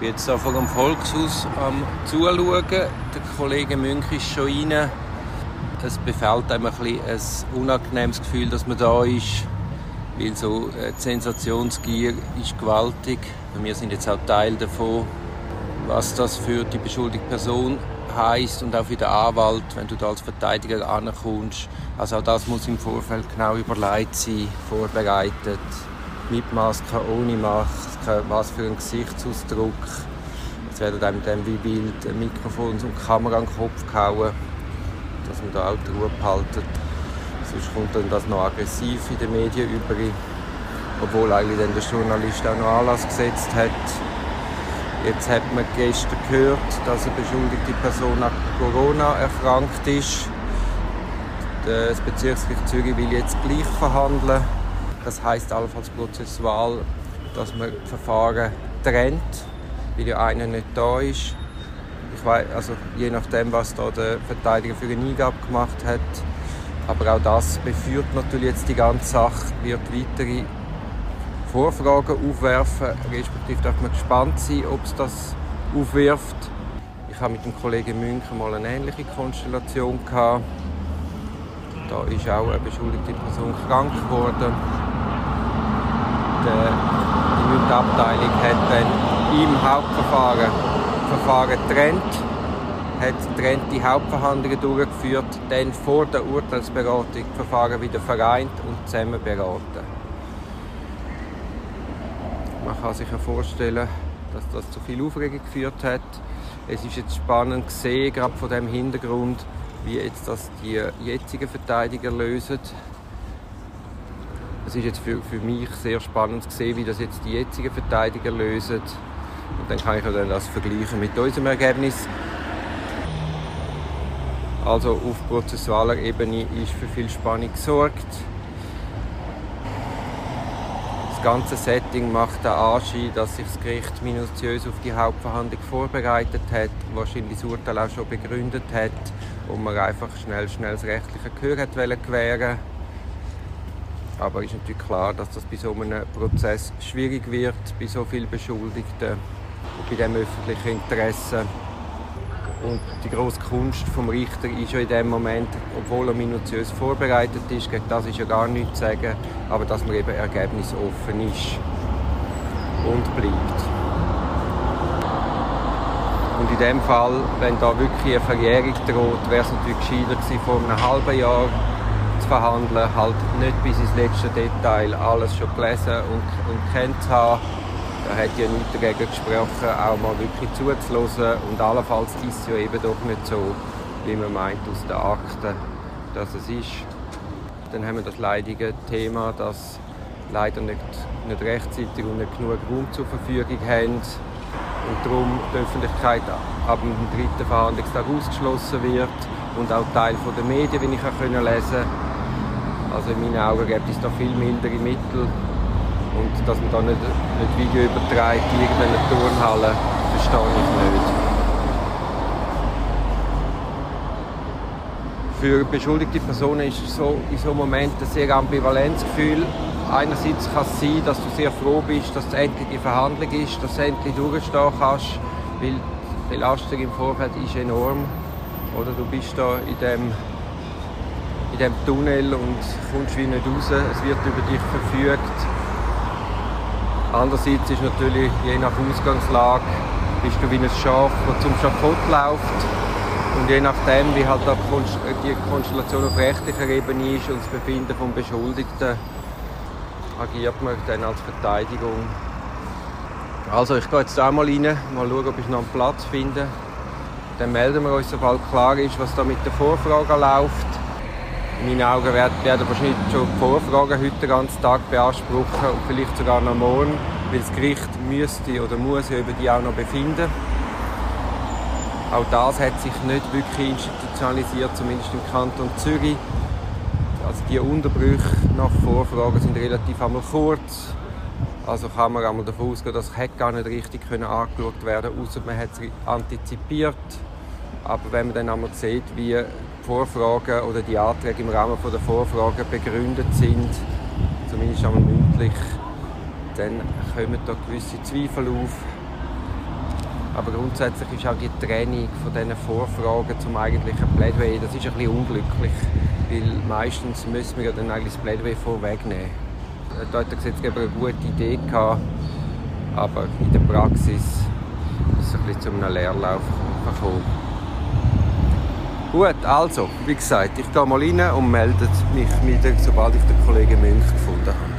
bin jetzt hier vor dem Volkshaus am Zuschauen. Der Kollege Münch ist schon rein. Es befällt einem ein, bisschen ein unangenehmes Gefühl, dass man da ist, weil so äh, die Sensationsgier ist gewaltig. Wir sind jetzt auch Teil davon, was das für die beschuldigte Person heißt und auch für den Anwalt, wenn du da als Verteidiger ankommst. Also auch das muss im Vorfeld genau überlegt sein, vorbereitet mit Maske, ohne Maske, was für ein Gesichtsausdruck. Es werden einem dann wie wild Mikrofons und Kamera an den Kopf gehauen, dass man da auch die Ruhe behalten. Sonst kommt dann das noch aggressiv in den Medien über, obwohl eigentlich dann der Journalist auch noch Anlass gesetzt hat. Jetzt hat man gestern gehört, dass eine beschuldigte Person an Corona erkrankt ist. Das Bezirksgericht Zürich will jetzt gleich verhandeln. Das heißt allenfalls prozessual, dass man Verfahren trennt, weil ja einer nicht da ist. Ich weiß, also je nachdem, was da der Verteidiger für eine Eingabe gemacht hat. Aber auch das beführt natürlich jetzt die ganze Sache, wird weitere Vorfragen aufwerfen, respektive darf man gespannt sein, ob es das aufwirft. Ich habe mit dem Kollegen München mal eine ähnliche Konstellation gehabt. Da ist auch eine beschuldigte Person krank geworden die Jugendabteilung hat dann im Hauptverfahren Verfahren getrennt, hat getrennte Hauptverhandlungen durchgeführt, dann vor der Urteilsberatung die Verfahren wieder vereint und zusammen beraten. Man kann sich ja vorstellen, dass das zu viel Aufregung geführt hat. Es ist jetzt spannend gesehen, gerade von dem Hintergrund, wie jetzt das die jetzigen Verteidiger lösen es ist jetzt für, für mich sehr spannend zu sehen, wie das jetzt die jetzigen Verteidiger lösen. Und dann kann ich dann das vergleichen mit unserem Ergebnis. Also auf prozessualer Ebene ist für viel Spannung gesorgt. Das ganze Setting macht den Anschein, dass sich das Gericht minutiös auf die Hauptverhandlung vorbereitet hat, wahrscheinlich das Urteil auch schon begründet hat und man einfach schnell, schnell das rechtliche Gehör gewähren aber ist natürlich klar, dass das bei so einem Prozess schwierig wird, bei so vielen Beschuldigten bei dem öffentlichen Interesse. Und die grosse Kunst vom Richter ist ja in dem Moment, obwohl er minutiös vorbereitet ist, gegen das ist ja gar nichts zu sagen, aber dass man eben ergebnisoffen ist und bleibt. Und in dem Fall, wenn da wirklich eine Verjährung droht, wäre es natürlich gescheiter gewesen vor einem halben Jahr verhandeln, halt nicht bis ins letzte Detail alles schon gelesen und, und kennt haben. Da hat ja nichts dagegen gesprochen, auch mal wirklich zuzulassen. Und allenfalls ist es ja eben doch nicht so, wie man meint aus den Akten, dass es ist. Dann haben wir das leidige Thema, dass leider nicht, nicht rechtzeitig und nicht genug Raum zur Verfügung haben und darum die Öffentlichkeit ab dem dritten Verhandlungstag ausgeschlossen wird und auch Teil der Medien, wie ich lesen konnte. Also in meinen Augen gibt es da viel mildere Mittel. Und dass man da nicht, nicht Video überträgt in irgendeiner Turnhalle, verstehe ich nicht. Für beschuldigte Personen ist so, in so einem Moment ein sehr ambivalentes Gefühl. Einerseits kann es sein, dass du sehr froh bist, dass es endlich die Verhandlung ist, dass du endlich durchstehen kannst, weil die Belastung im Vorfeld ist enorm. Oder du bist da in dem in diesem Tunnel und kommst wie nicht raus. Es wird über dich verfügt. Andererseits ist natürlich, je nach Ausgangslage, bist du wie ein Schaf, das zum Schafott läuft. Und je nachdem, wie halt die Konstellation auf rechtlicher Ebene ist und das Befinden des Beschuldigten, agiert man dann als Verteidigung. Also ich gehe jetzt auch mal rein, mal schauen, ob ich noch einen Platz finde. Dann melden wir uns, sobald klar ist, was da mit der Vorfrage läuft. In meinen Augen werden, wahrscheinlich schon die Vorfragen heute den ganzen Tag beanspruchen und vielleicht sogar noch morgen, weil das Gericht müsste oder muss über die auch noch befinden. Auch das hat sich nicht wirklich institutionalisiert, zumindest im Kanton Zürich. Also die Unterbrüche nach Vorfragen sind relativ einmal kurz. Also kann man einmal davon ausgehen, dass es gar nicht richtig angeschaut werden außer man hat es antizipiert. Aber wenn man dann einmal sieht, wie Vorfragen oder die Anträge im Rahmen der Vorfragen begründet sind, zumindest einmal mündlich, dann kommen da gewisse Zweifel auf. Aber grundsätzlich ist auch die Trennung von diesen Vorfragen zum eigentlichen Plädoyer, das ist ein bisschen unglücklich, weil meistens müssen wir ja dann eigentlich das Plädoyer vorwegnehmen. Da hat der Gesetzgeber eine gute Idee gehabt, aber in der Praxis ist es ein bisschen zu einem Leerlauf gekommen. Gut, also, wie gesagt, ich gehe mal rein und melde mich wieder, sobald ich den Kollegen Münch gefunden habe.